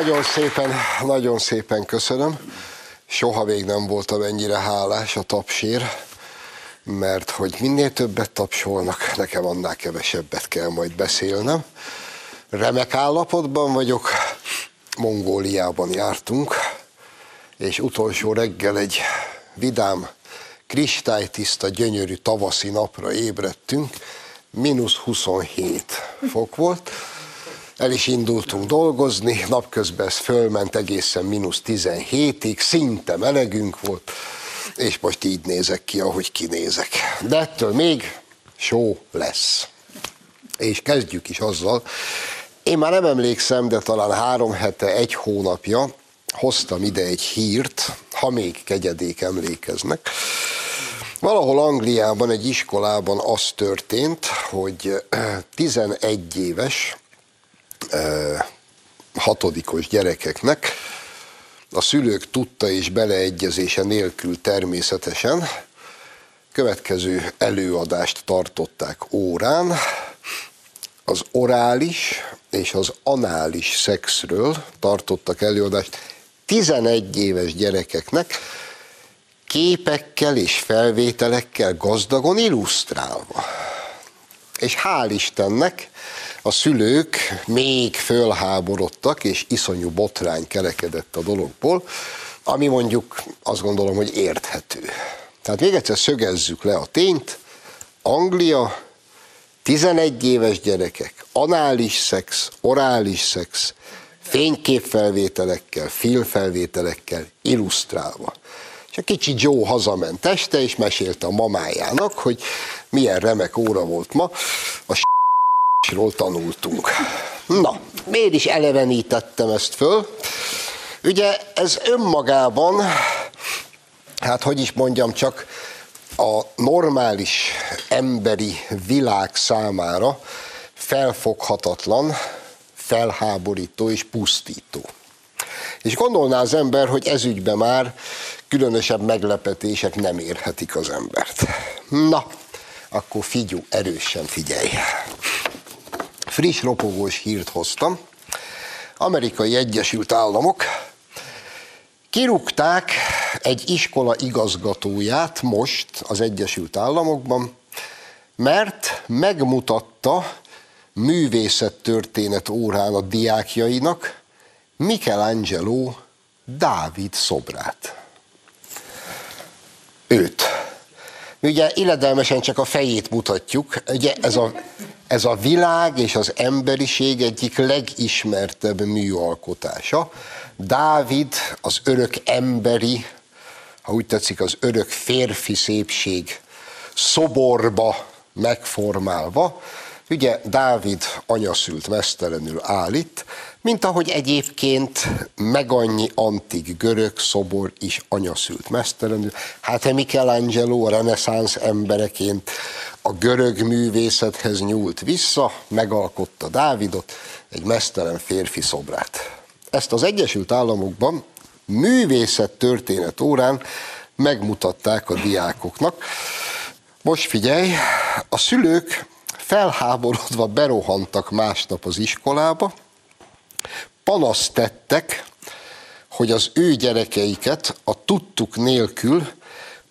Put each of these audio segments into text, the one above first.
nagyon szépen, nagyon szépen köszönöm. Soha még nem voltam ennyire hálás a tapsér, mert hogy minél többet tapsolnak, nekem annál kevesebbet kell majd beszélnem. Remek állapotban vagyok, Mongóliában jártunk, és utolsó reggel egy vidám, kristálytiszta, gyönyörű tavaszi napra ébredtünk, mínusz 27 fok volt, el is indultunk dolgozni, napközben ez fölment egészen mínusz 17-ig, szinte melegünk volt, és most így nézek ki, ahogy kinézek. De ettől még só lesz. És kezdjük is azzal, én már nem emlékszem, de talán három hete, egy hónapja hoztam ide egy hírt, ha még kegyedék emlékeznek. Valahol Angliában egy iskolában az történt, hogy 11 éves hatodikos gyerekeknek. A szülők tudta és beleegyezése nélkül természetesen. Következő előadást tartották órán, az orális és az anális szexről tartottak előadást 11 éves gyerekeknek, képekkel és felvételekkel gazdagon illusztrálva. És hál' Istennek a szülők még fölháborodtak, és iszonyú botrány kerekedett a dologból, ami mondjuk azt gondolom, hogy érthető. Tehát még egyszer szögezzük le a tényt, Anglia, 11 éves gyerekek, anális szex, orális szex, fényképfelvételekkel, filmfelvételekkel illusztrálva. És a kicsi Joe hazament este, és mesélte a mamájának, hogy milyen remek óra volt ma, a ról tanultunk. Na, miért is elevenítettem ezt föl? Ugye ez önmagában, hát hogy is mondjam, csak a normális emberi világ számára felfoghatatlan, felháborító és pusztító. És gondolná az ember, hogy ez ügyben már különösebb meglepetések nem érhetik az embert. Na, akkor figyú, erősen figyelj friss ropogós hírt hoztam. Amerikai Egyesült Államok kirúgták egy iskola igazgatóját most az Egyesült Államokban, mert megmutatta művészettörténet órán a diákjainak Michelangelo Dávid szobrát. Őt. Mi ugye illedelmesen csak a fejét mutatjuk, ugye ez a ez a világ és az emberiség egyik legismertebb műalkotása. Dávid az örök emberi, ha úgy tetszik, az örök férfi szépség szoborba megformálva, Ugye Dávid anyaszült mesztelenül állít, mint ahogy egyébként meg annyi antik görög szobor is anyaszült mesztelenül. Hát Michelangelo a reneszánsz embereként a görög művészethez nyúlt vissza, megalkotta Dávidot, egy mesztelen férfi szobrát. Ezt az Egyesült Államokban művészet történet órán megmutatták a diákoknak. Most figyelj, a szülők felháborodva berohantak másnap az iskolába, panaszt tettek, hogy az ő gyerekeiket a tudtuk nélkül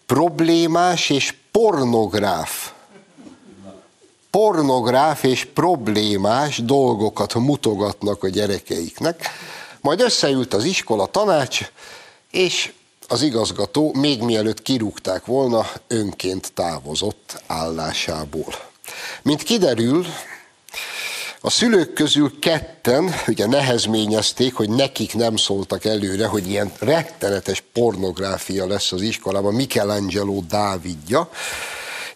problémás és pornográf pornográf és problémás dolgokat mutogatnak a gyerekeiknek. Majd összeült az iskola tanács, és az igazgató még mielőtt kirúgták volna, önként távozott állásából. Mint kiderül, a szülők közül ketten ugye nehezményezték, hogy nekik nem szóltak előre, hogy ilyen rettenetes pornográfia lesz az iskolában Michelangelo Dávidja,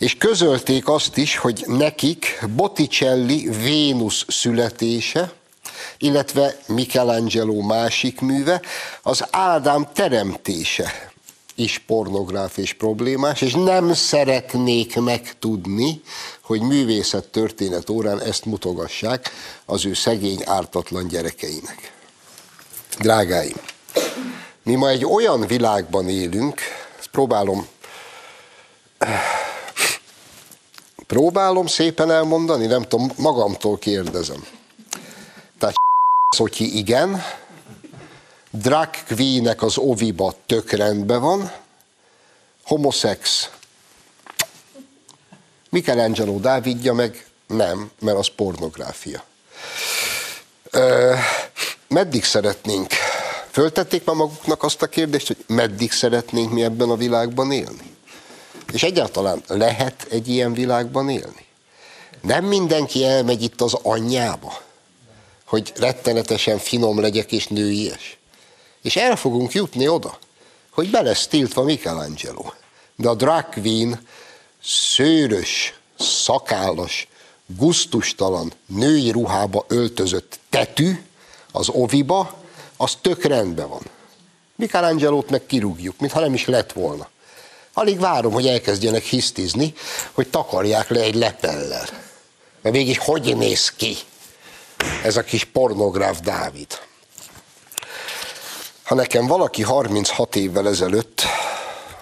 és közölték azt is, hogy nekik Botticelli Vénusz születése, illetve Michelangelo másik műve, az Ádám teremtése is pornográf és problémás, és nem szeretnék megtudni, hogy művészet történet órán ezt mutogassák az ő szegény, ártatlan gyerekeinek. Drágáim, mi ma egy olyan világban élünk, ezt próbálom Próbálom szépen elmondani, nem tudom, magamtól kérdezem. Tehát Szotyi igen, drag queenek az oviba tök rendben van, homoszex, Michelangelo Dávidja meg nem, mert az pornográfia. Ö, meddig szeretnénk? Föltették már maguknak azt a kérdést, hogy meddig szeretnénk mi ebben a világban élni? És egyáltalán lehet egy ilyen világban élni? Nem mindenki elmegy itt az anyjába, hogy rettenetesen finom legyek és nőies. És el fogunk jutni oda, hogy be lesz tiltva Michelangelo. De a drag queen szőrös, szakállas, guztustalan női ruhába öltözött tetű az oviba, az tök rendben van. Michelangelo-t meg kirúgjuk, mintha nem is lett volna. Alig várom, hogy elkezdjenek hisztizni, hogy takarják le egy lepellel. Mert mégis hogy néz ki ez a kis pornográf Dávid? Ha nekem valaki 36 évvel ezelőtt,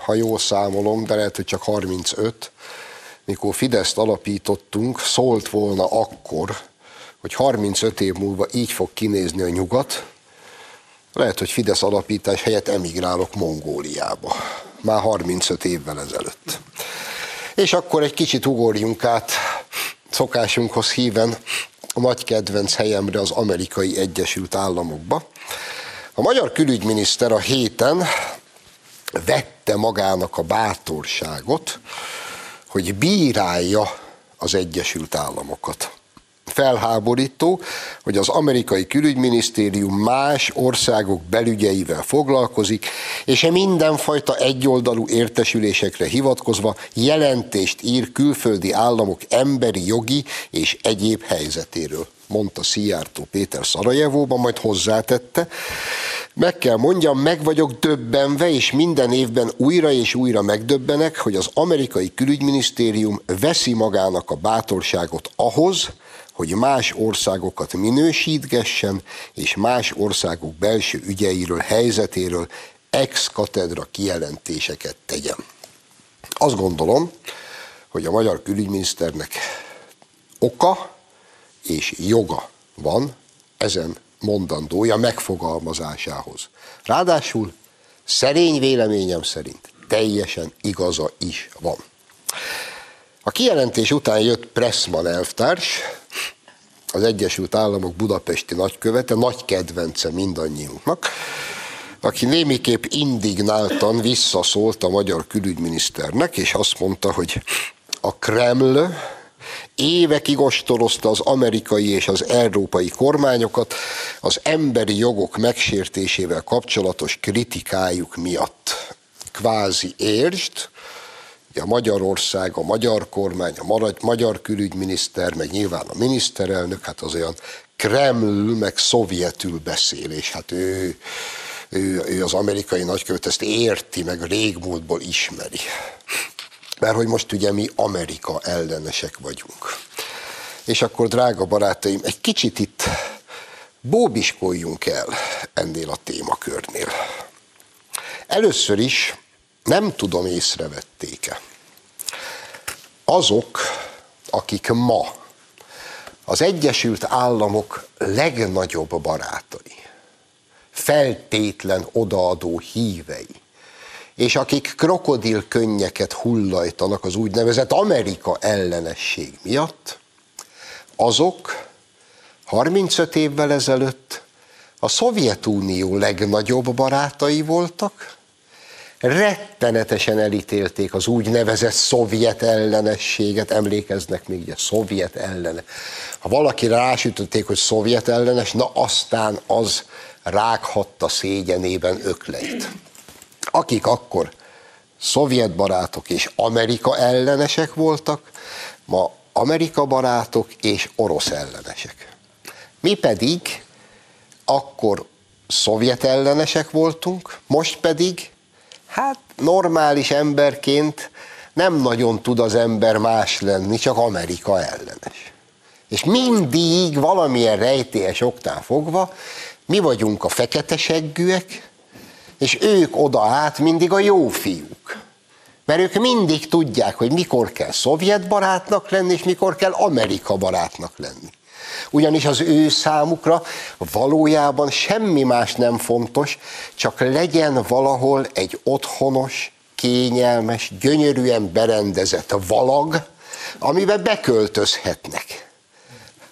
ha jól számolom, de lehet, hogy csak 35, mikor Fideszt alapítottunk, szólt volna akkor, hogy 35 év múlva így fog kinézni a nyugat, lehet, hogy Fidesz alapítás helyett emigrálok Mongóliába. Már 35 évvel ezelőtt. És akkor egy kicsit ugorjunk át szokásunkhoz híven a nagy kedvenc helyemre az amerikai Egyesült Államokba. A magyar külügyminiszter a héten vette magának a bátorságot, hogy bírálja az Egyesült Államokat. Felháborító, hogy az amerikai külügyminisztérium más országok belügyeivel foglalkozik, és e mindenfajta egyoldalú értesülésekre hivatkozva jelentést ír külföldi államok emberi jogi és egyéb helyzetéről mondta Szijjártó Péter Szarajevóban, majd hozzátette, meg kell mondjam, meg vagyok döbbenve, és minden évben újra és újra megdöbbenek, hogy az amerikai külügyminisztérium veszi magának a bátorságot ahhoz, hogy más országokat minősítgessen, és más országok belső ügyeiről, helyzetéről ex katedra kijelentéseket tegyen. Azt gondolom, hogy a magyar külügyminiszternek oka és joga van ezen mondandója megfogalmazásához. Ráadásul szerény véleményem szerint teljesen igaza is van. A kijelentés után jött Pressman elvtárs, az Egyesült Államok budapesti nagykövete, nagy kedvence mindannyiunknak, aki némiképp indignáltan visszaszólt a magyar külügyminiszternek, és azt mondta, hogy a Kreml évekig ostorozta az amerikai és az európai kormányokat az emberi jogok megsértésével kapcsolatos kritikájuk miatt. Kvázi értsd, a Magyarország, a magyar kormány, a magyar külügyminiszter, meg nyilván a miniszterelnök, hát az olyan Kreml, meg szovjetül beszél, és hát ő, ő, ő az amerikai nagykövet ezt érti, meg régmúltból ismeri. Mert hogy most ugye mi Amerika ellenesek vagyunk. És akkor, drága barátaim, egy kicsit itt bóbiskoljunk el ennél a témakörnél. Először is nem tudom észrevették-e. Azok, akik ma az Egyesült Államok legnagyobb barátai, feltétlen odaadó hívei, és akik krokodil könnyeket hullajtanak az úgynevezett Amerika ellenesség miatt, azok 35 évvel ezelőtt a Szovjetunió legnagyobb barátai voltak, rettenetesen elítélték az úgynevezett szovjet ellenességet, emlékeznek még, ugye szovjet ellene. Ha valaki rásütötték, hogy szovjet ellenes, na aztán az rághatta szégyenében ökleit. Akik akkor szovjet barátok és Amerika ellenesek voltak, ma Amerika barátok és orosz ellenesek. Mi pedig akkor szovjet ellenesek voltunk, most pedig Hát normális emberként nem nagyon tud az ember más lenni, csak Amerika ellenes. És mindig valamilyen rejtélyes oktán fogva mi vagyunk a fekete seggűek, és ők oda át mindig a jó fiúk. Mert ők mindig tudják, hogy mikor kell szovjet barátnak lenni, és mikor kell Amerika barátnak lenni. Ugyanis az ő számukra valójában semmi más nem fontos, csak legyen valahol egy otthonos, kényelmes, gyönyörűen berendezett valag, amiben beköltözhetnek.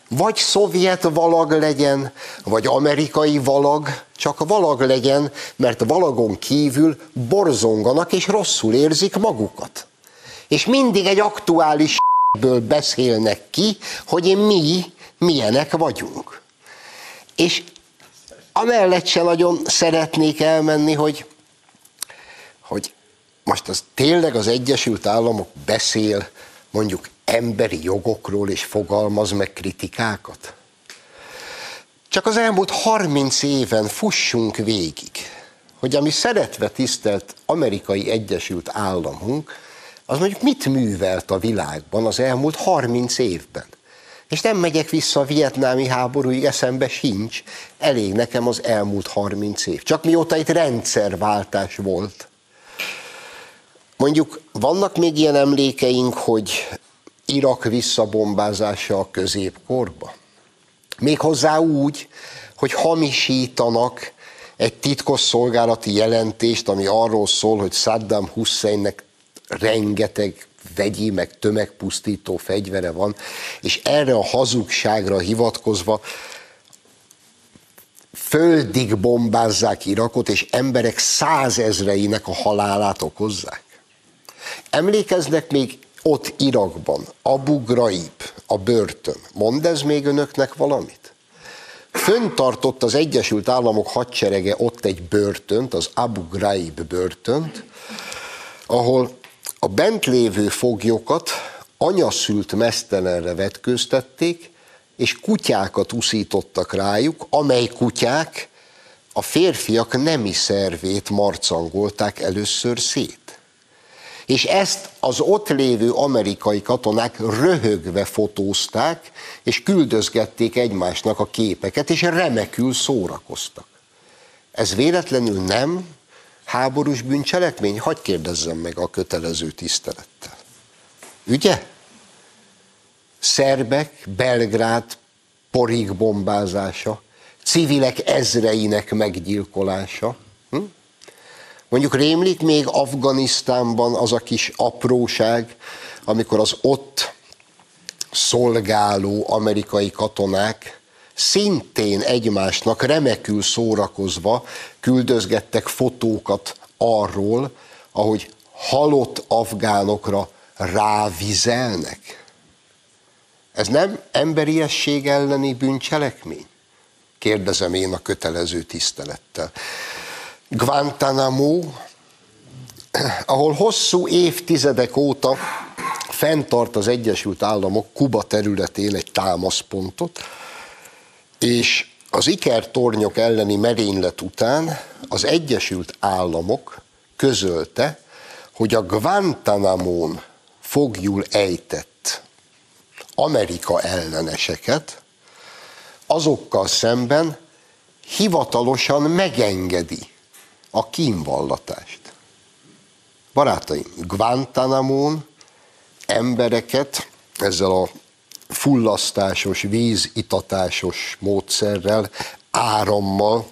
Vagy szovjet valag legyen, vagy amerikai valag, csak valag legyen, mert valagon kívül borzonganak és rosszul érzik magukat. És mindig egy aktuális ből beszélnek ki, hogy mi milyenek vagyunk. És amellett se nagyon szeretnék elmenni, hogy, hogy most az tényleg az Egyesült Államok beszél mondjuk emberi jogokról és fogalmaz meg kritikákat? Csak az elmúlt 30 éven fussunk végig, hogy ami szeretve tisztelt amerikai Egyesült Államunk, az mondjuk mit művelt a világban az elmúlt 30 évben. És nem megyek vissza a vietnámi háborúig, eszembe sincs, elég nekem az elmúlt 30 év. Csak mióta itt rendszerváltás volt. Mondjuk vannak még ilyen emlékeink, hogy Irak visszabombázása a középkorba? Méghozzá úgy, hogy hamisítanak egy titkos szolgálati jelentést, ami arról szól, hogy Saddam Husseinnek rengeteg vegyi, meg tömegpusztító fegyvere van, és erre a hazugságra hivatkozva földig bombázzák Irakot, és emberek százezreinek a halálát okozzák. Emlékeznek még ott Irakban, Abu Ghraib, a börtön. Mond ez még önöknek valamit? Föntartott az Egyesült Államok hadserege ott egy börtönt, az Abu Ghraib börtönt, ahol a bent lévő foglyokat anyaszült mesztelenre vetkőztették, és kutyákat uszítottak rájuk, amely kutyák a férfiak nemi szervét marcangolták először szét. És ezt az ott lévő amerikai katonák röhögve fotózták, és küldözgették egymásnak a képeket, és remekül szórakoztak. Ez véletlenül nem háborús bűncselekmény? Hagy kérdezzem meg a kötelező tisztelettel. Ugye? Szerbek, Belgrád porig bombázása, civilek ezreinek meggyilkolása. Hm? Mondjuk rémlik még Afganisztánban az a kis apróság, amikor az ott szolgáló amerikai katonák szintén egymásnak remekül szórakozva küldözgettek fotókat arról, ahogy halott afgánokra rávizelnek. Ez nem emberiesség elleni bűncselekmény? Kérdezem én a kötelező tisztelettel. Guantanamo, ahol hosszú évtizedek óta fenntart az Egyesült Államok Kuba területén egy támaszpontot, és az ikertornyok elleni merénylet után az Egyesült Államok közölte, hogy a Guantanamón fogjul ejtett Amerika elleneseket azokkal szemben hivatalosan megengedi a kínvallatást. Barátaim, Guantanamón embereket ezzel a fullasztásos, vízitatásos módszerrel, árammal,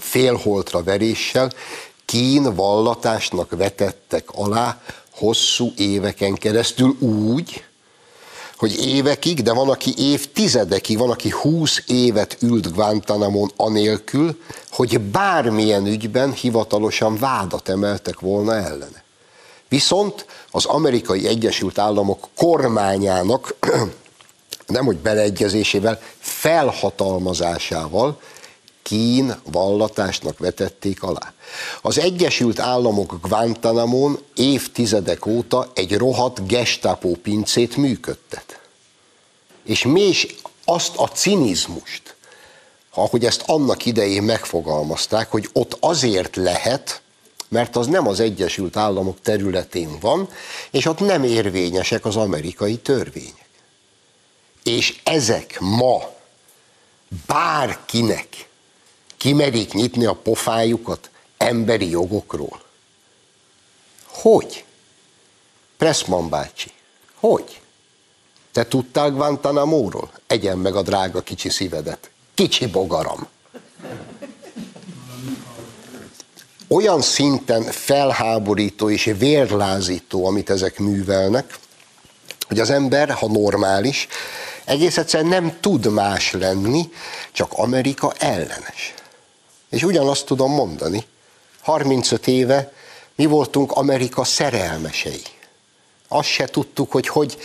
félholtra veréssel kín vallatásnak vetettek alá hosszú éveken keresztül úgy, hogy évekig, de van, aki évtizedekig, van, aki húsz évet ült Guantanamon anélkül, hogy bármilyen ügyben hivatalosan vádat emeltek volna ellene. Viszont az amerikai Egyesült Államok kormányának nem hogy beleegyezésével, felhatalmazásával kín vallatásnak vetették alá. Az Egyesült Államok Guantanamon évtizedek óta egy rohadt gestapo pincét működtet. És mi azt a cinizmust, ahogy ezt annak idején megfogalmazták, hogy ott azért lehet, mert az nem az Egyesült Államok területén van, és ott nem érvényesek az amerikai törvények. És ezek ma bárkinek kimerik nyitni a pofájukat emberi jogokról. Hogy? Pressman bácsi, hogy? Te tudtál Guantanamo-ról? Egyen meg a drága kicsi szívedet. Kicsi bogaram. Olyan szinten felháborító és vérlázító, amit ezek művelnek, hogy az ember, ha normális, egész egyszerűen nem tud más lenni, csak Amerika ellenes. És ugyanazt tudom mondani, 35 éve mi voltunk Amerika szerelmesei. Azt se tudtuk, hogy hogy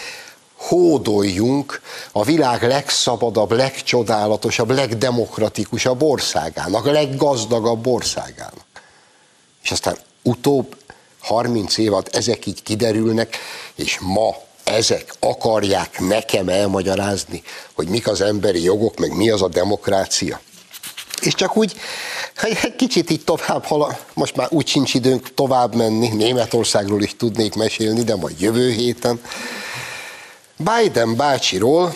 hódoljunk a világ legszabadabb, legcsodálatosabb, legdemokratikusabb országának, leggazdagabb országának. És aztán utóbb 30 év alatt ezek így kiderülnek, és ma ezek akarják nekem elmagyarázni, hogy mik az emberi jogok, meg mi az a demokrácia. És csak úgy, egy kicsit így tovább hala, most már úgy sincs időnk tovább menni, Németországról is tudnék mesélni, de majd jövő héten. Biden bácsiról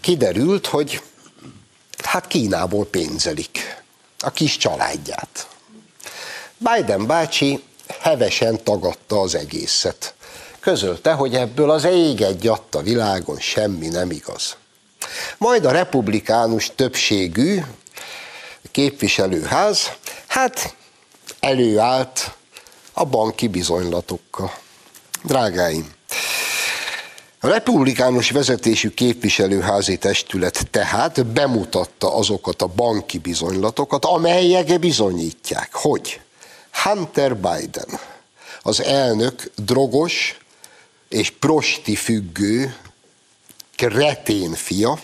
kiderült, hogy hát Kínából pénzelik a kis családját. Biden bácsi hevesen tagadta az egészet. Közölte, hogy ebből az ég egy a világon semmi nem igaz. Majd a republikánus többségű képviselőház, hát előállt a banki bizonylatokkal. Drágáim, a republikánus vezetésű képviselőházi testület tehát bemutatta azokat a banki bizonylatokat, amelyek bizonyítják, hogy Hunter Biden, az elnök drogos és prosti függő, kretén fia,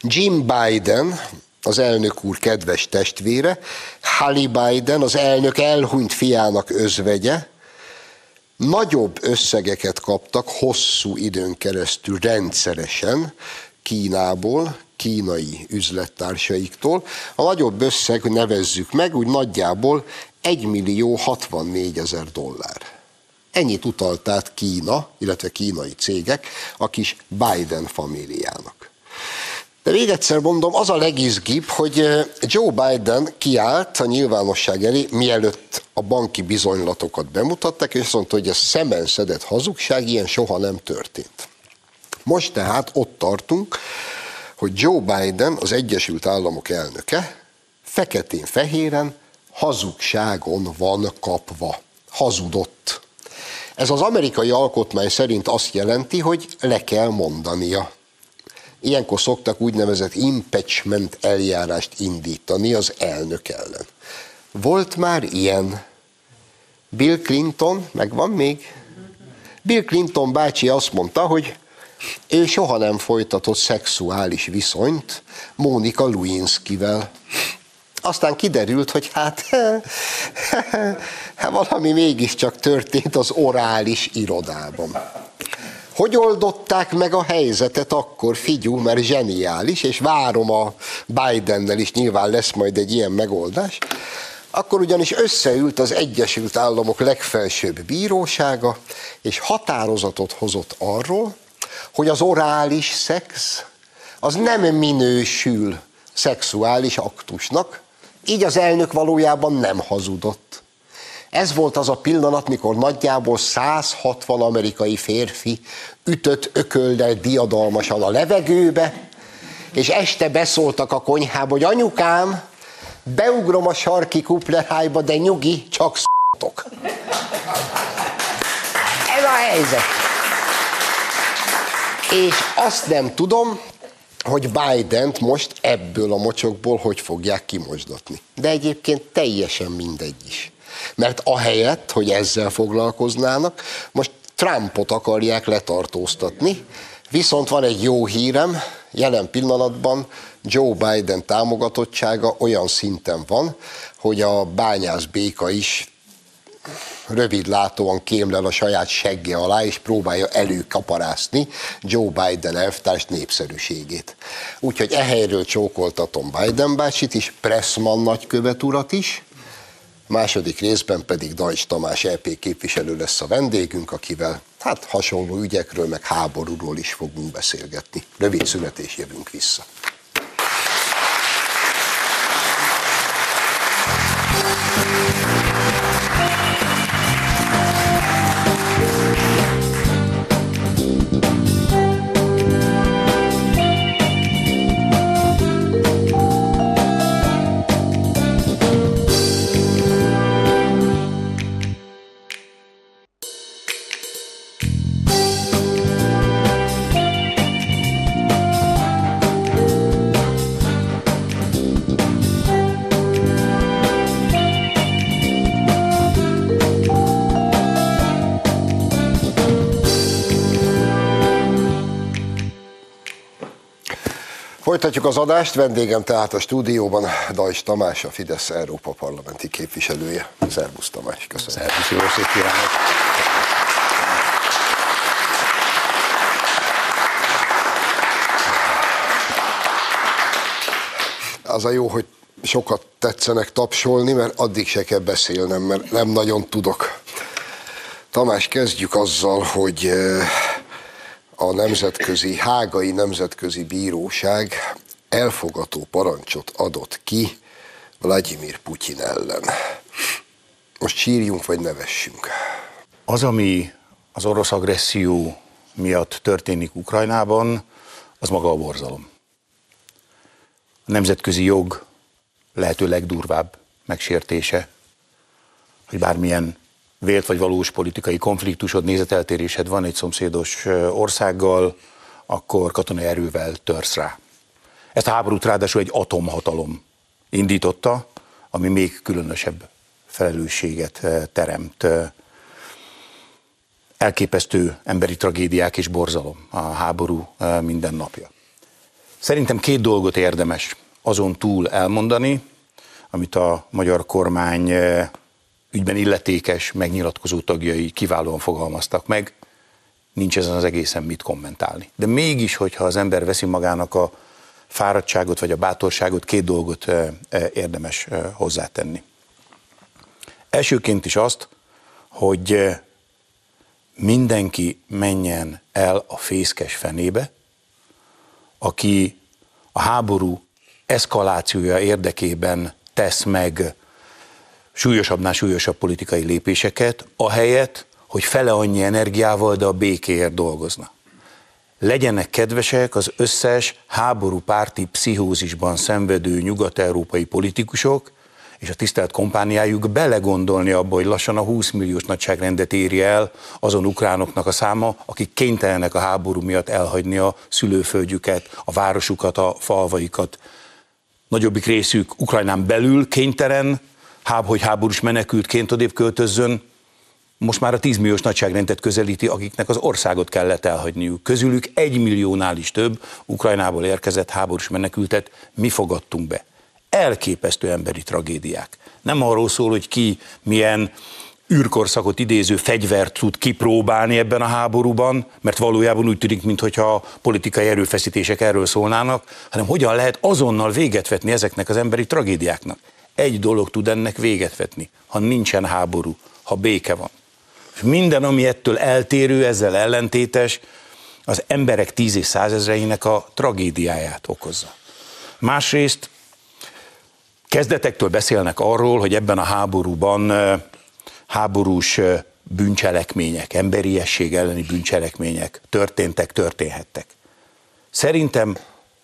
Jim Biden, az elnök úr kedves testvére, Hallie Biden, az elnök elhunyt fiának özvegye, nagyobb összegeket kaptak hosszú időn keresztül rendszeresen Kínából, kínai üzlettársaiktól. A nagyobb összeg, nevezzük meg, úgy nagyjából 1 millió 64 ezer dollár. Ennyit utalt át Kína, illetve kínai cégek a kis Biden famíliának. De még egyszer mondom, az a legizgibb, hogy eh, Joe Biden kiállt a nyilvánosság elé, mielőtt a banki bizonylatokat bemutatták, és azt mondta, hogy ez szemen szedett hazugság, ilyen soha nem történt. Most tehát ott tartunk, hogy Joe Biden, az Egyesült Államok elnöke, feketén-fehéren hazugságon van kapva. Hazudott. Ez az amerikai alkotmány szerint azt jelenti, hogy le kell mondania. Ilyenkor szoktak úgynevezett impeachment eljárást indítani az elnök ellen. Volt már ilyen. Bill Clinton, megvan még? Bill Clinton bácsi azt mondta, hogy ő soha nem folytatott szexuális viszonyt Mónika Lewinsky-vel. Aztán kiderült, hogy hát, valami mégiscsak történt az orális irodában. Hogy oldották meg a helyzetet akkor, figyú, mert zseniális, és várom a Bidennel is, nyilván lesz majd egy ilyen megoldás. Akkor ugyanis összeült az Egyesült Államok legfelsőbb bírósága, és határozatot hozott arról, hogy az orális szex az nem minősül szexuális aktusnak, így az elnök valójában nem hazudott. Ez volt az a pillanat, mikor nagyjából 160 amerikai férfi ütött ököldel diadalmasan a levegőbe, és este beszóltak a konyhába, hogy anyukám, beugrom a sarki kuplerájba, de nyugi, csak szok. Ez a helyzet. És azt nem tudom, hogy Biden-t most ebből a mocsokból hogy fogják kimosdatni. De egyébként teljesen mindegy is. Mert ahelyett, hogy ezzel foglalkoznának, most Trumpot akarják letartóztatni, viszont van egy jó hírem, jelen pillanatban Joe Biden támogatottsága olyan szinten van, hogy a bányász béka is rövidlátóan kémlel a saját segge alá, és próbálja előkaparászni Joe Biden elvtárs népszerűségét. Úgyhogy ehelyről csókoltatom Biden bácsit is, Pressman nagykövet urat is, második részben pedig Dajcs Tamás LP e képviselő lesz a vendégünk, akivel hát hasonló ügyekről, meg háborúról is fogunk beszélgetni. Rövid születés jövünk vissza. Adást, vendégem tehát a stúdióban Dajs Tamás, a Fidesz Európa parlamenti képviselője. Szervusz Tamás, köszönöm. Szervusz, jó szép kívánok. Az a jó, hogy sokat tetszenek tapsolni, mert addig se kell beszélnem, mert nem nagyon tudok. Tamás, kezdjük azzal, hogy eh, a nemzetközi, hágai nemzetközi bíróság elfogató parancsot adott ki Vladimir Putyin ellen. Most sírjunk, vagy nevessünk? Az, ami az orosz agresszió miatt történik Ukrajnában, az maga a borzalom. A nemzetközi jog lehető legdurvább megsértése, hogy bármilyen vélt vagy valós politikai konfliktusod, nézeteltérésed van egy szomszédos országgal, akkor katonai erővel törsz rá. Ezt a háborút ráadásul egy atomhatalom indította, ami még különösebb felelősséget teremt. Elképesztő emberi tragédiák és borzalom a háború minden napja. Szerintem két dolgot érdemes azon túl elmondani, amit a magyar kormány ügyben illetékes, megnyilatkozó tagjai kiválóan fogalmaztak meg, nincs ezen az egészen mit kommentálni. De mégis, hogyha az ember veszi magának a fáradtságot vagy a bátorságot, két dolgot érdemes hozzátenni. Elsőként is azt, hogy mindenki menjen el a fészkes fenébe, aki a háború eszkalációja érdekében tesz meg súlyosabbnál súlyosabb politikai lépéseket, ahelyett, hogy fele annyi energiával, de a békéért dolgozna. Legyenek kedvesek az összes háborúpárti pszichózisban szenvedő nyugat-európai politikusok, és a tisztelt kompániájuk belegondolni abba, hogy lassan a 20 milliós nagyságrendet éri el azon ukránoknak a száma, akik kénytelenek a háború miatt elhagyni a szülőföldjüket, a városukat, a falvaikat. Nagyobbik részük Ukrajnán belül kénytelen hogy háborús menekültként odébb költözzön, most már a 10 milliós nagyságrendet közelíti, akiknek az országot kellett elhagyniuk. Közülük egy milliónál is több Ukrajnából érkezett háborús menekültet mi fogadtunk be. Elképesztő emberi tragédiák. Nem arról szól, hogy ki milyen űrkorszakot idéző fegyvert tud kipróbálni ebben a háborúban, mert valójában úgy tűnik, mintha a politikai erőfeszítések erről szólnának, hanem hogyan lehet azonnal véget vetni ezeknek az emberi tragédiáknak. Egy dolog tud ennek véget vetni, ha nincsen háború, ha béke van. Minden, ami ettől eltérő, ezzel ellentétes, az emberek tíz és százezreinek a tragédiáját okozza. Másrészt kezdetektől beszélnek arról, hogy ebben a háborúban háborús bűncselekmények, emberiesség elleni bűncselekmények történtek, történhettek. Szerintem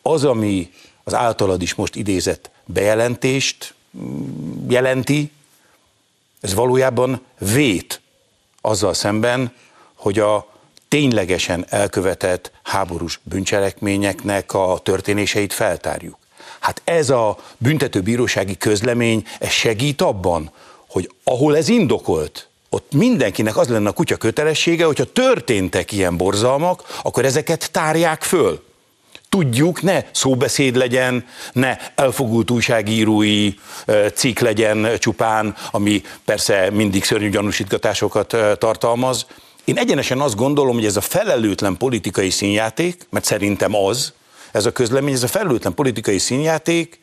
az, ami az általad is most idézett bejelentést jelenti, ez valójában vét azzal szemben, hogy a ténylegesen elkövetett háborús bűncselekményeknek a történéseit feltárjuk. Hát ez a büntetőbírósági közlemény, ez segít abban, hogy ahol ez indokolt, ott mindenkinek az lenne a kutya kötelessége, hogyha történtek ilyen borzalmak, akkor ezeket tárják föl tudjuk, ne szóbeszéd legyen, ne elfogult újságírói cikk legyen csupán, ami persze mindig szörnyű gyanúsítgatásokat tartalmaz. Én egyenesen azt gondolom, hogy ez a felelőtlen politikai színjáték, mert szerintem az, ez a közlemény, ez a felelőtlen politikai színjáték,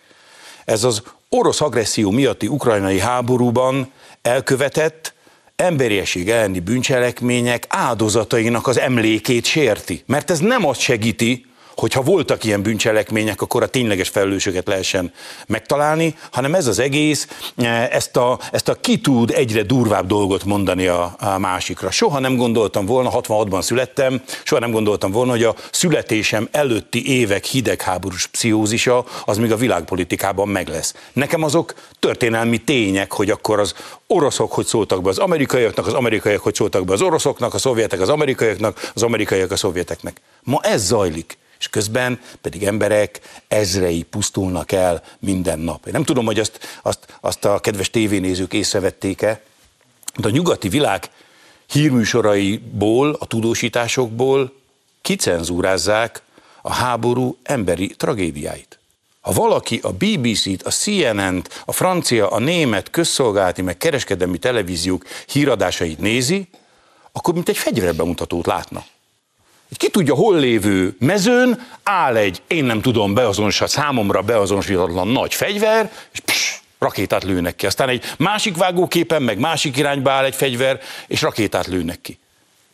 ez az orosz agresszió miatti ukrajnai háborúban elkövetett emberiesség elleni bűncselekmények áldozatainak az emlékét sérti. Mert ez nem azt segíti, hogyha voltak ilyen bűncselekmények, akkor a tényleges felelősöket lehessen megtalálni, hanem ez az egész, e, ezt a, ezt a ki tud egyre durvább dolgot mondani a, a másikra. Soha nem gondoltam volna, 66-ban születtem, soha nem gondoltam volna, hogy a születésem előtti évek hidegháborús pszichózisa az még a világpolitikában meg lesz. Nekem azok történelmi tények, hogy akkor az oroszok hogy szóltak be az amerikaiaknak, az amerikaiak hogy szóltak be az oroszoknak, a szovjetek az amerikaiaknak, az amerikaiak a szovjeteknek. Ma ez zajlik és közben pedig emberek ezrei pusztulnak el minden nap. Én nem tudom, hogy azt, azt, azt a kedves tévénézők észrevették-e, de a nyugati világ hírműsoraiból, a tudósításokból kicenzúrázzák a háború emberi tragédiáit. Ha valaki a BBC-t, a CNN-t, a francia, a német közszolgálati, meg kereskedelmi televíziók híradásait nézi, akkor mint egy fegyverbemutatót látna. Ki tudja, hol lévő mezőn áll egy, én nem tudom, beazonosítani, számomra beazonosítatlan nagy fegyver, és pss, rakétát lőnek ki. Aztán egy másik vágóképen, meg másik irányba áll egy fegyver, és rakétát lőnek ki.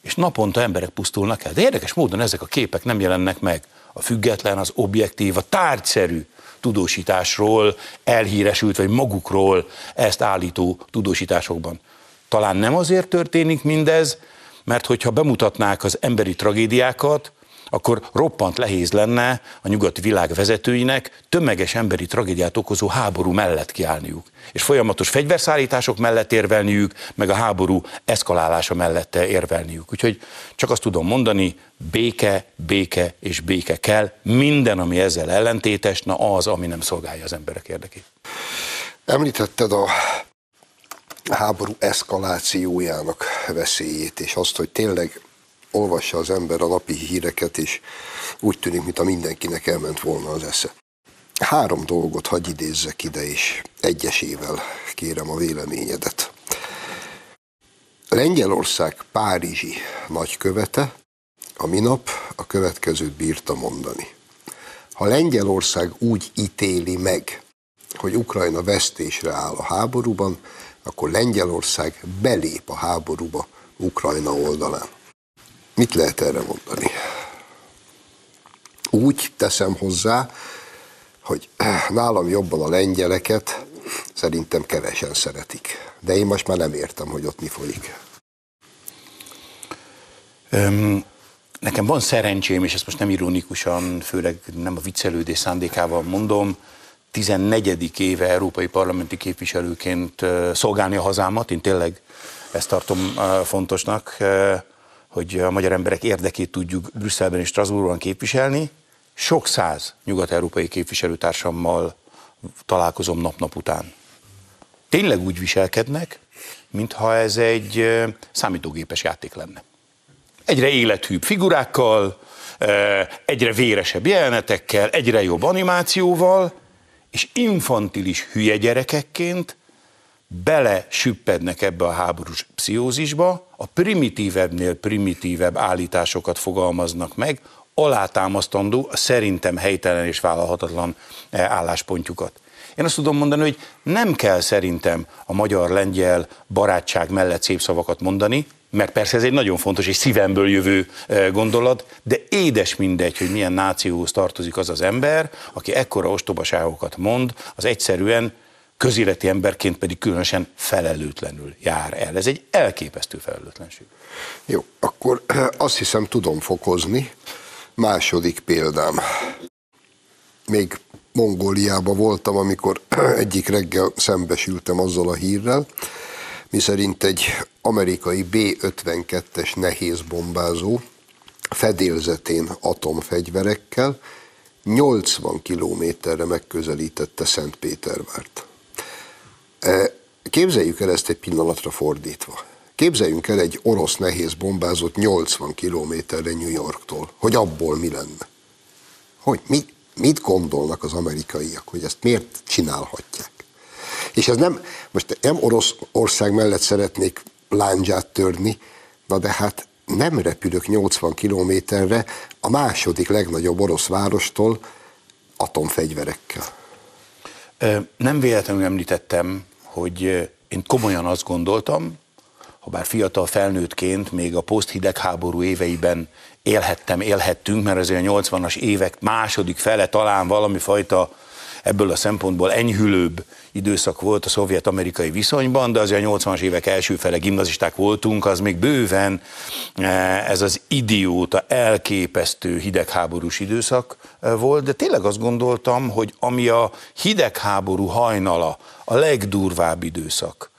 És naponta emberek pusztulnak el. De érdekes módon ezek a képek nem jelennek meg. A független, az objektív, a tárgyszerű tudósításról elhíresült, vagy magukról ezt állító tudósításokban. Talán nem azért történik mindez, mert hogyha bemutatnák az emberi tragédiákat, akkor roppant lehéz lenne a nyugati világ vezetőinek tömeges emberi tragédiát okozó háború mellett kiállniuk. És folyamatos fegyverszállítások mellett érvelniük, meg a háború eszkalálása mellett érvelniük. Úgyhogy csak azt tudom mondani, béke, béke és béke kell. Minden, ami ezzel ellentétes, na az, ami nem szolgálja az emberek érdekét. Említetted a háború eszkalációjának veszélyét, és azt, hogy tényleg olvassa az ember a napi híreket, és úgy tűnik, mintha mindenkinek elment volna az esze. Három dolgot hagy idézzek ide, és egyesével kérem a véleményedet. Lengyelország Párizsi nagykövete a minap a következőt bírta mondani. Ha Lengyelország úgy ítéli meg, hogy Ukrajna vesztésre áll a háborúban, akkor Lengyelország belép a háborúba Ukrajna oldalán. Mit lehet erre mondani? Úgy teszem hozzá, hogy nálam jobban a lengyeleket szerintem kevesen szeretik. De én most már nem értem, hogy ott mi folyik. Öm, nekem van szerencsém, és ezt most nem ironikusan, főleg nem a viccelődés szándékával mondom, 14. éve európai parlamenti képviselőként szolgálni a hazámat. Én tényleg ezt tartom fontosnak, hogy a magyar emberek érdekét tudjuk Brüsszelben és Strasbourgban képviselni. Sok száz nyugat-európai képviselőtársammal találkozom nap-nap után. Tényleg úgy viselkednek, mintha ez egy számítógépes játék lenne. Egyre élethűbb figurákkal, egyre véresebb jelenetekkel, egyre jobb animációval, és infantilis hülye gyerekekként bele süppednek ebbe a háborús pszichózisba, a primitívebbnél primitívebb állításokat fogalmaznak meg, alátámasztandó szerintem helytelen és vállalhatatlan eh, álláspontjukat. Én azt tudom mondani, hogy nem kell szerintem a magyar-lengyel barátság mellett szép szavakat mondani, mert persze ez egy nagyon fontos és szívemből jövő gondolat, de édes mindegy, hogy milyen nációhoz tartozik az az ember, aki ekkora ostobaságokat mond, az egyszerűen közéleti emberként pedig különösen felelőtlenül jár el. Ez egy elképesztő felelőtlenség. Jó, akkor azt hiszem tudom fokozni. Második példám. Még Mongóliában voltam, amikor egyik reggel szembesültem azzal a hírrel, miszerint egy amerikai B-52-es nehéz bombázó fedélzetén atomfegyverekkel 80 kilométerre megközelítette Szentpétervárt. E, képzeljük el ezt egy pillanatra fordítva. Képzeljünk el egy orosz nehéz bombázót 80 kilométerre New Yorktól, hogy abból mi lenne. Hogy mi, mit gondolnak az amerikaiak, hogy ezt miért csinálhatják? És ez nem, most nem Oroszország mellett szeretnék láncsát törni, na de hát nem repülök 80 kilométerre a második legnagyobb orosz várostól atomfegyverekkel. Nem véletlenül említettem, hogy én komolyan azt gondoltam, ha bár fiatal felnőttként még a poszthidegháború éveiben élhettem, élhettünk, mert azért a 80-as évek második fele talán valami fajta ebből a szempontból enyhülőbb időszak volt a szovjet-amerikai viszonyban, de azért a 80-as évek első fele gimnazisták voltunk, az még bőven eh, ez az idióta, elképesztő hidegháborús időszak eh, volt, de tényleg azt gondoltam, hogy ami a hidegháború hajnala, a legdurvább időszak,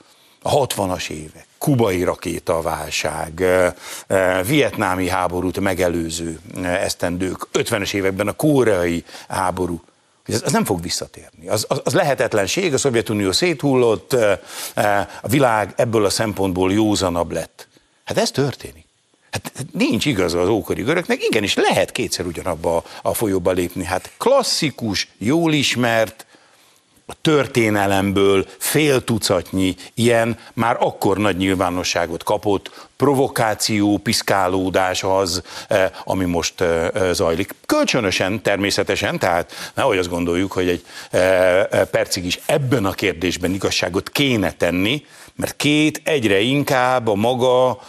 a 60-as évek, kubai rakétaválság, eh, vietnámi háborút megelőző esztendők, 50-es években a koreai háború, hogy az nem fog visszatérni. Az, az, az lehetetlenség, a Szovjetunió széthullott, a világ ebből a szempontból józanabb lett. Hát ez történik. Hát nincs igaza az ókori görögnek, igenis lehet kétszer ugyanabba a folyóba lépni. Hát klasszikus, jól ismert, a történelemből fél tucatnyi ilyen már akkor nagy nyilvánosságot kapott provokáció, piszkálódás az, eh, ami most eh, eh, zajlik. Kölcsönösen, természetesen, tehát nehogy azt gondoljuk, hogy egy percig is ebben a kérdésben igazságot kéne tenni, mert két egyre inkább a maga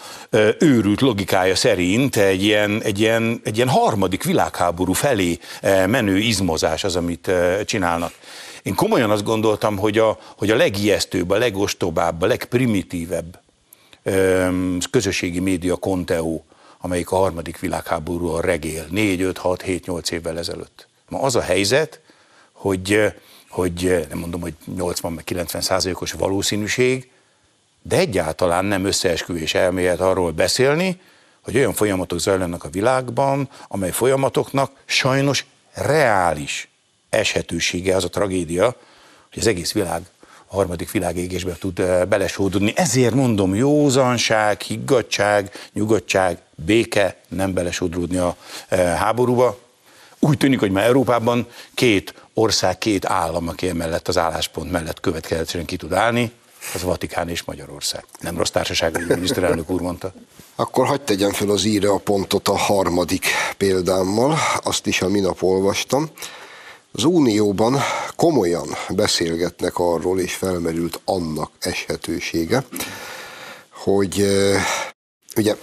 őrült logikája szerint egy ilyen, egy ilyen, egy ilyen harmadik világháború felé menő izmozás az, amit csinálnak. Én komolyan azt gondoltam, hogy a, hogy a legijesztőbb, a legostobább, a legprimitívebb öm, közösségi média konteó, amelyik a harmadik világháborúról regél 4, 5, 6, 7, 8 évvel ezelőtt. Ma az a helyzet, hogy, hogy nem mondom, hogy 80 90 százalékos valószínűség, de egyáltalán nem összeesküvés elmélet arról beszélni, hogy olyan folyamatok zajlanak a világban, amely folyamatoknak sajnos reális eshetősége az a tragédia, hogy az egész világ a harmadik világégésbe tud eh, belesódulni. Ezért mondom, józanság, higgadság, nyugodtság, béke, nem belesodródni a eh, háborúba. Úgy tűnik, hogy már Európában két ország, két állam, aki emellett az álláspont mellett következetesen ki tud állni, az Vatikán és Magyarország. Nem rossz társaság, miniszterelnök úr mondta. Akkor hagyd tegyem fel az íre a pontot a harmadik példámmal, azt is a minap olvastam. Az Unióban komolyan beszélgetnek arról, és felmerült annak eshetősége, hogy ugye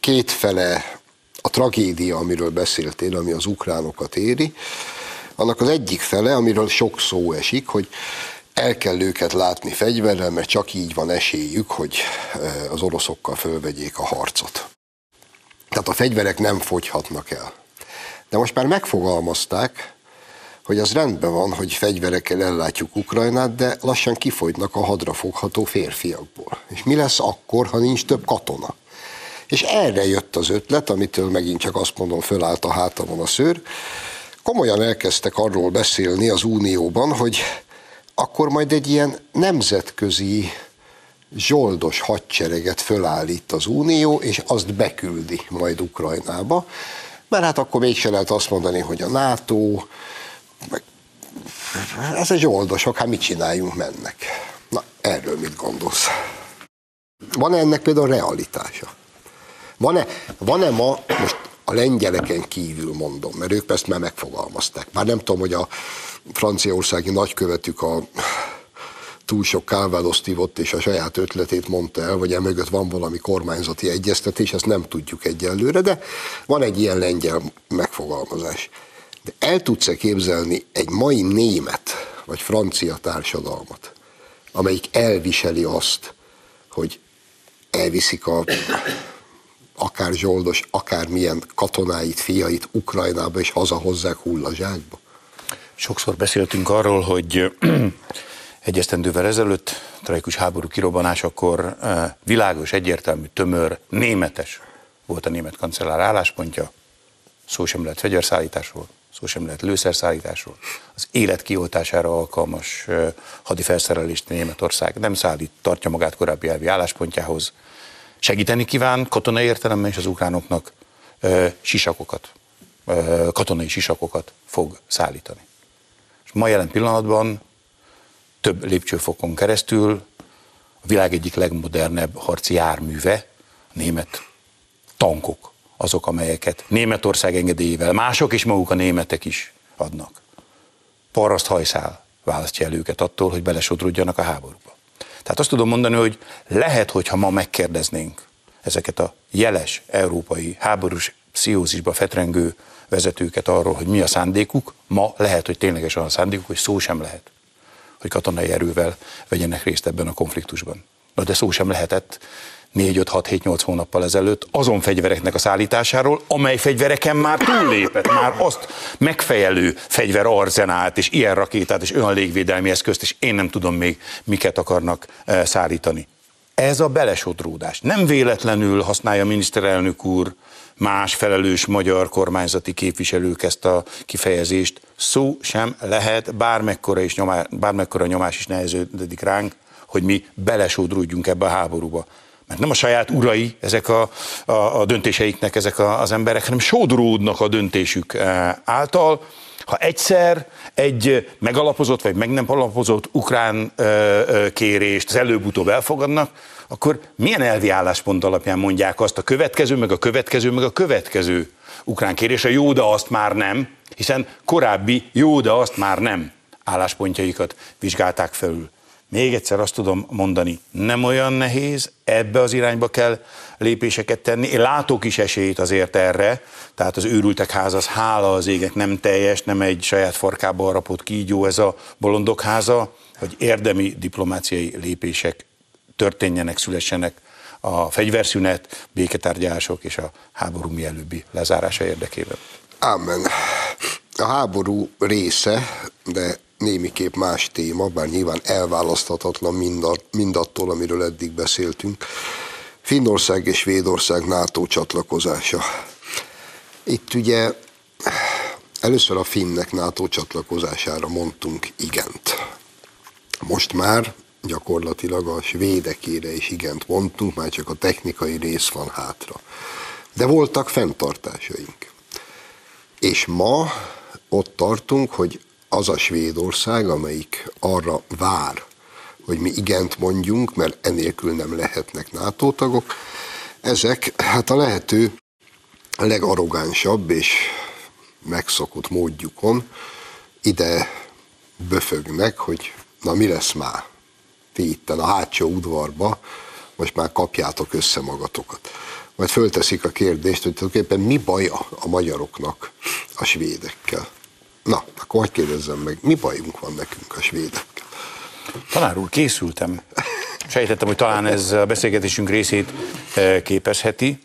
kétfele a tragédia, amiről beszéltél, ami az ukránokat éri, annak az egyik fele, amiről sok szó esik, hogy el kell őket látni fegyverrel, mert csak így van esélyük, hogy az oroszokkal fölvegyék a harcot. Tehát a fegyverek nem fogyhatnak el. De most már megfogalmazták, hogy az rendben van, hogy fegyverekkel ellátjuk Ukrajnát, de lassan kifogynak a hadrafogható férfiakból. És mi lesz akkor, ha nincs több katona? És erre jött az ötlet, amitől megint csak azt mondom, fölállt a hátamon a szőr. Komolyan elkezdtek arról beszélni az Unióban, hogy akkor majd egy ilyen nemzetközi zsoldos hadsereget fölállít az Unió, és azt beküldi majd Ukrajnába, mert hát akkor mégsem lehet azt mondani, hogy a NATO, ez egy oldosok, hát mit csináljunk, mennek. Na, erről mit gondolsz? Van-e ennek például realitása? Van-e, van-e ma, most a lengyeleken kívül mondom, mert ők ezt már megfogalmazták. Már nem tudom, hogy a franciaországi nagykövetük a túl sok kálvádozt ivott, és a saját ötletét mondta el, vagy emögött van valami kormányzati egyeztetés, ezt nem tudjuk egyelőre, de van egy ilyen lengyel megfogalmazás. De el tudsz-e képzelni egy mai német vagy francia társadalmat, amelyik elviseli azt, hogy elviszik a akár zsoldos, akár milyen katonáit, fiait Ukrajnába, és hazahozzák hullazsákba? Sokszor beszéltünk arról, hogy egy esztendővel ezelőtt, tragikus háború kirobbanásakor eh, világos, egyértelmű, tömör, németes volt a német kancellár álláspontja, szó sem lehet fegyverszállításról, szó sem lehet lőszerszállításról. Az élet kioltására alkalmas hadifelszerelést Németország nem szállít, tartja magát korábbi elvi álláspontjához. Segíteni kíván katonai értelemben is az ukránoknak sisakokat, katonai sisakokat fog szállítani. És ma jelen pillanatban több lépcsőfokon keresztül a világ egyik legmodernebb harci járműve, a német tankok azok, amelyeket Németország engedélyével, mások is maguk a németek is adnak. Paraszt hajszál választja el őket attól, hogy belesodródjanak a háborúba. Tehát azt tudom mondani, hogy lehet, hogyha ma megkérdeznénk ezeket a jeles európai háborús pszichózisba fetrengő vezetőket arról, hogy mi a szándékuk, ma lehet, hogy ténylegesen a szándékuk, hogy szó sem lehet, hogy katonai erővel vegyenek részt ebben a konfliktusban. Na de szó sem lehetett 4-5-6-7-8 hónappal ezelőtt azon fegyvereknek a szállításáról, amely fegyvereken már túllépett, már azt megfejelő fegyver arzenált, és ilyen rakétát, és olyan légvédelmi eszközt, és én nem tudom még, miket akarnak eh, szállítani. Ez a belesodródás. Nem véletlenül használja a miniszterelnök úr más felelős magyar kormányzati képviselők ezt a kifejezést. Szó sem lehet, bármekkora, is nyomás, bármekkora nyomás is neheződik ránk, hogy mi belesodródjunk ebbe a háborúba mert nem a saját urai ezek a, a, a döntéseiknek ezek a, az emberek, hanem sodródnak a döntésük által. Ha egyszer egy megalapozott vagy meg nem alapozott ukrán kérést az előbb-utóbb elfogadnak, akkor milyen elvi álláspont alapján mondják azt a következő, meg a következő, meg a következő ukrán kérésre, jó, de azt már nem, hiszen korábbi jó, de azt már nem álláspontjaikat vizsgálták felül. Még egyszer azt tudom mondani, nem olyan nehéz, ebbe az irányba kell lépéseket tenni. Én látok is esélyt azért erre, tehát az őrültek háza az hála az égek nem teljes, nem egy saját farkába rapott kígyó ez a bolondok háza, hogy érdemi diplomáciai lépések történjenek, szülessenek a fegyverszünet, béketárgyalások és a háború mielőbbi lezárása érdekében. Amen. A háború része, de némiképp más téma, bár nyilván elválaszthatatlan mindat, mindattól, amiről eddig beszéltünk. Finnország és Svédország NATO csatlakozása. Itt ugye először a finnek NATO csatlakozására mondtunk igent. Most már gyakorlatilag a svédekére is igent mondtunk, már csak a technikai rész van hátra. De voltak fenntartásaink. És ma ott tartunk, hogy az a Svédország, amelyik arra vár, hogy mi igent mondjunk, mert enélkül nem lehetnek NATO tagok, ezek hát a lehető legarrogánsabb és megszokott módjukon ide böfögnek, hogy na mi lesz már? Ti itten a hátsó udvarba, most már kapjátok össze magatokat. Majd fölteszik a kérdést, hogy tulajdonképpen mi baja a magyaroknak a svédekkel. Na, akkor hogy kérdezzem meg, mi bajunk van nekünk a svédekkel? Tanár úr, készültem. Sejtettem, hogy talán ez a beszélgetésünk részét eh, képezheti.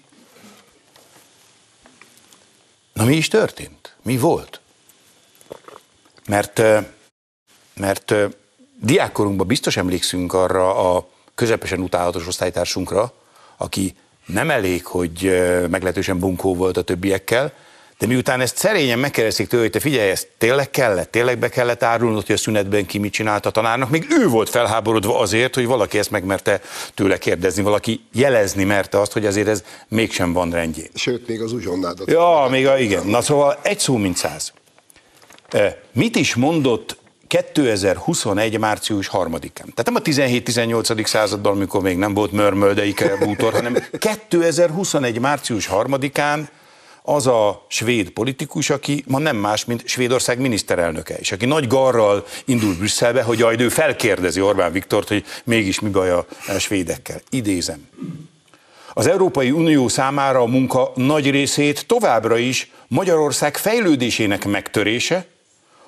Na mi is történt? Mi volt? Mert, eh, mert eh, diákkorunkban biztos emlékszünk arra a közepesen utálatos osztálytársunkra, aki nem elég, hogy meglehetősen bunkó volt a többiekkel, de miután ezt szerényen megkérdezték tőle, hogy te figyelj, ezt tényleg kellett, tényleg be kellett árulnod, hogy a szünetben ki mit csinált a tanárnak, még ő volt felháborodva azért, hogy valaki ezt megmerte tőle kérdezni, valaki jelezni merte azt, hogy azért ez mégsem van rendjén. Sőt, még az uzsonnádat. Ja, még a, igen. Na szóval egy szó, mint száz. Mit is mondott 2021. március 3-án. Tehát nem a 17-18. században, amikor még nem volt mörmöldei bútor, hanem 2021. március 3-án az a svéd politikus, aki ma nem más, mint Svédország miniszterelnöke, és aki nagy garral indul Brüsszelbe, hogy majd ő felkérdezi Orbán Viktort, hogy mégis mi baj a svédekkel. Idézem. Az Európai Unió számára a munka nagy részét továbbra is Magyarország fejlődésének megtörése,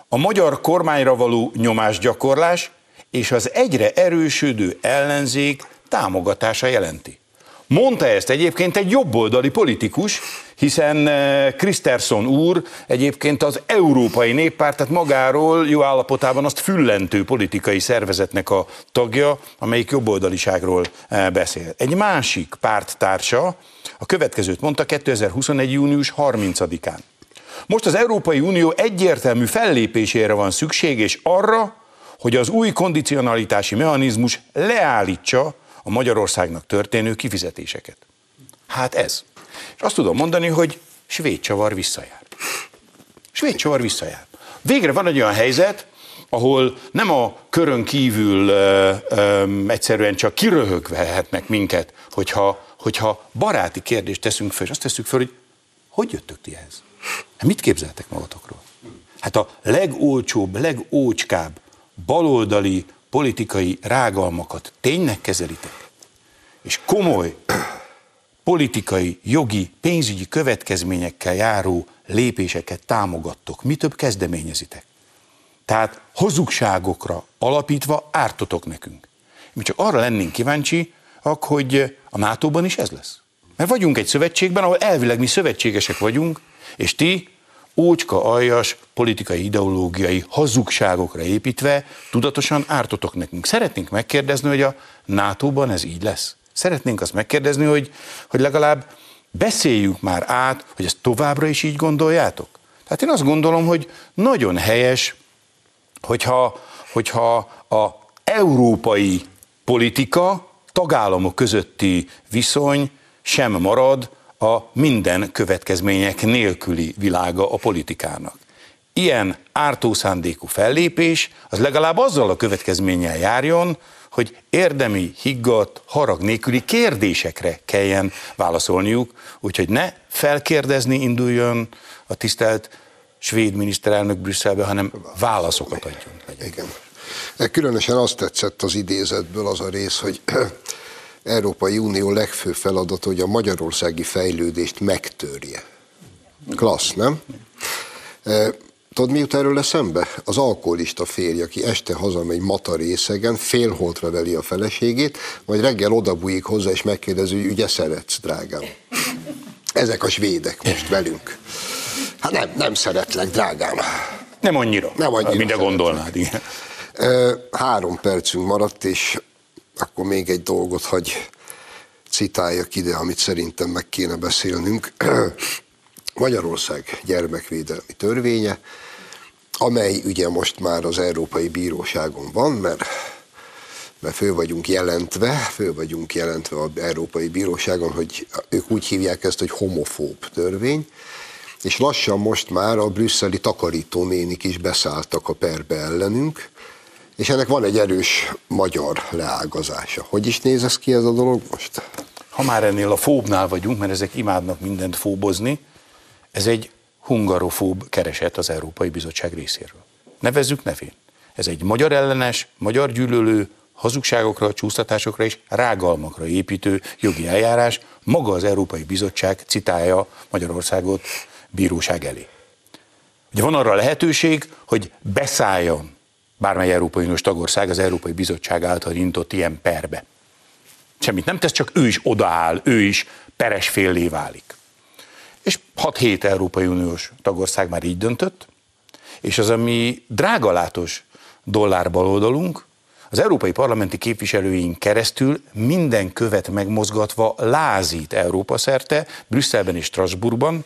a magyar kormányra való nyomásgyakorlás és az egyre erősödő ellenzék támogatása jelenti. Mondta ezt egyébként egy jobboldali politikus, hiszen Kriszterson úr egyébként az Európai Néppárt, tehát magáról jó állapotában azt füllentő politikai szervezetnek a tagja, amelyik jobboldaliságról eh, beszél. Egy másik párttársa a következőt mondta 2021. június 30-án. Most az Európai Unió egyértelmű fellépésére van szükség, és arra, hogy az új kondicionalitási mechanizmus leállítsa a Magyarországnak történő kifizetéseket. Hát ez. És azt tudom mondani, hogy svéd csavar visszajár. Svéd csavar visszajár. Végre van egy olyan helyzet, ahol nem a körön kívül ö, ö, egyszerűen csak kiröhöghetnek minket, hogyha, hogyha baráti kérdést teszünk fel, és azt teszünk fel, hogy hogy jöttök ti ehhez? Hát mit képzeltek magatokról? Hát a legolcsóbb, legócskább baloldali politikai rágalmakat tényleg kezelitek? És komoly politikai, jogi, pénzügyi következményekkel járó lépéseket támogattok. Mi több kezdeményezitek? Tehát hazugságokra alapítva ártotok nekünk. Mi csak arra lennénk kíváncsi, hogy a NATO-ban is ez lesz. Mert vagyunk egy szövetségben, ahol elvileg mi szövetségesek vagyunk, és ti ócska aljas politikai ideológiai hazugságokra építve tudatosan ártotok nekünk. Szeretnénk megkérdezni, hogy a NATO-ban ez így lesz. Szeretnénk azt megkérdezni, hogy, hogy legalább beszéljük már át, hogy ezt továbbra is így gondoljátok. Tehát én azt gondolom, hogy nagyon helyes, hogyha, hogyha a európai politika tagállamok közötti viszony sem marad a minden következmények nélküli világa a politikának. Ilyen ártószándékú fellépés az legalább azzal a következménnyel járjon, hogy érdemi, higgadt, harag nélküli kérdésekre kelljen válaszolniuk, úgyhogy ne felkérdezni induljon a tisztelt svéd miniszterelnök Brüsszelbe, hanem válaszokat adjon. Igen. Különösen azt tetszett az idézetből az a rész, hogy Európai Unió legfőbb feladata, hogy a magyarországi fejlődést megtörje. Klassz, nem? Tudod, mi jut erről eszembe? Az alkoholista férj, aki este hazamegy mata részegen, félholtra veli a feleségét, majd reggel odabújik hozzá, és megkérdezi, hogy ugye szeretsz, drágám. Ezek a svédek most velünk. Hát nem, nem szeretlek, drágám. Nem annyira. Nem annyira. Minde gondolnád, igen. Három percünk maradt, és akkor még egy dolgot hagy citáljak ide, amit szerintem meg kéne beszélnünk. Magyarország gyermekvédelmi törvénye, amely ugye most már az Európai Bíróságon van, mert, mert föl vagyunk jelentve, föl vagyunk jelentve az Európai Bíróságon, hogy ők úgy hívják ezt, hogy homofób törvény, és lassan most már a brüsszeli takarítónénik is beszálltak a perbe ellenünk, és ennek van egy erős magyar leágazása. Hogy is néz ez ki ez a dolog most? Ha már ennél a fóbnál vagyunk, mert ezek imádnak mindent fóbozni, ez egy hungarofób kereset az Európai Bizottság részéről. Nevezzük nevén. Ez egy magyar ellenes, magyar gyűlölő, hazugságokra, csúsztatásokra és rágalmakra építő jogi eljárás, maga az Európai Bizottság citálja Magyarországot bíróság elé. Ugye van arra lehetőség, hogy beszálljon bármely Európai Uniós tagország az Európai Bizottság által intott ilyen perbe. Semmit nem tesz, csak ő is odaáll, ő is peres féllé válik. És 6-7 Európai Uniós tagország már így döntött, és az, ami drágalátos dollár baloldalunk, az európai parlamenti képviselőink keresztül minden követ megmozgatva lázít Európa szerte, Brüsszelben és Strasbourgban,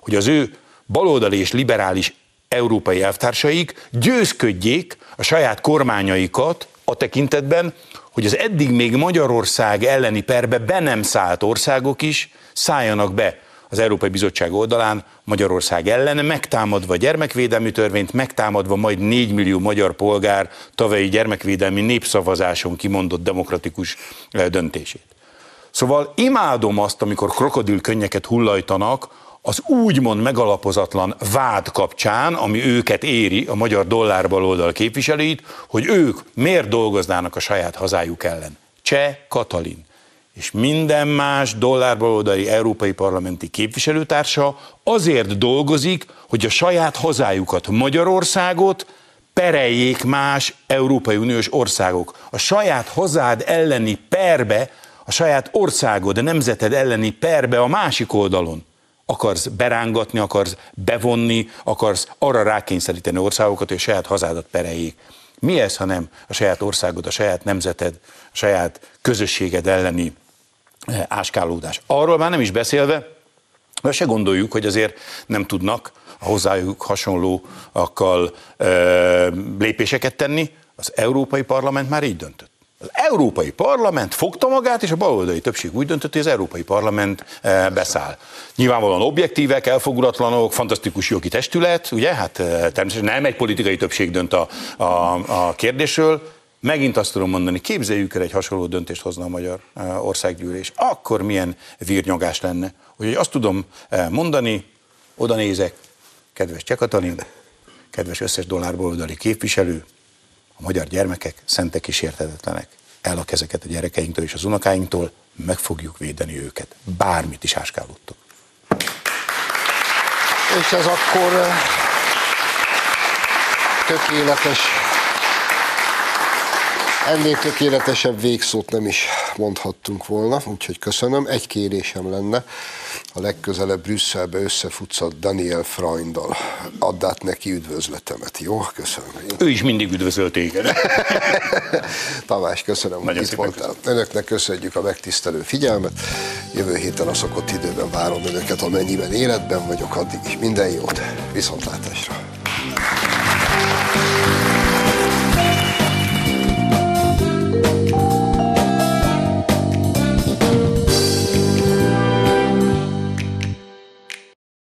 hogy az ő baloldali és liberális európai elvtársaik győzködjék a saját kormányaikat a tekintetben, hogy az eddig még Magyarország elleni perbe be nem szállt országok is szálljanak be az Európai Bizottság oldalán Magyarország ellen, megtámadva a gyermekvédelmi törvényt, megtámadva majd 4 millió magyar polgár tavalyi gyermekvédelmi népszavazáson kimondott demokratikus eh, döntését. Szóval imádom azt, amikor krokodil könnyeket hullajtanak, az úgymond megalapozatlan vád kapcsán, ami őket éri, a magyar dollár képviselőit, hogy ők miért dolgoznának a saját hazájuk ellen. Cseh Katalin és minden más dollárbalódai európai parlamenti képviselőtársa azért dolgozik, hogy a saját hazájukat, Magyarországot pereljék más Európai Uniós országok. A saját hazád elleni perbe, a saját országod, a nemzeted elleni perbe a másik oldalon akarsz berángatni, akarsz bevonni, akarsz arra rákényszeríteni országokat, hogy a saját hazádat pereljék. Mi ez, ha nem a saját országod, a saját nemzeted, a saját közösséged elleni eh, áskálódás? Arról már nem is beszélve, mert se gondoljuk, hogy azért nem tudnak a hozzájuk hasonlóakkal eh, lépéseket tenni. Az Európai Parlament már így döntött. Európai Parlament fogta magát, és a baloldali többség úgy döntött, hogy az Európai Parlament eh, beszáll. Nyilvánvalóan objektívek, elfogulatlanok, fantasztikus jogi testület, ugye? Hát eh, természetesen nem egy politikai többség dönt a, a, a kérdésről. Megint azt tudom mondani, képzeljük el egy hasonló döntést hozna a Magyar eh, Országgyűlés. Akkor milyen vírnyogás lenne. Úgyhogy azt tudom mondani, oda nézek, kedves Csekatalin, kedves összes dollárból képviselő, a magyar gyermekek szentek és értetetlenek. El a kezeket a gyerekeinktől és az unokáinktól, meg fogjuk védeni őket. Bármit is áskálódtok. És ez akkor eh, tökéletes, ennél tökéletesebb végszót nem is mondhattunk volna, úgyhogy köszönöm. Egy kérésem lenne, a legközelebb Brüsszelbe összefutsz a Daniel Freundal. Add át neki üdvözletemet, jó? Köszönöm. Ő is mindig üdvözölt téged. Tamás, köszönöm, Nagyon hogy itt voltál. Köszönöm. Önöknek köszönjük a megtisztelő figyelmet. Jövő héten a szokott időben várom önöket, amennyiben életben vagyok, addig is minden jót. Viszontlátásra.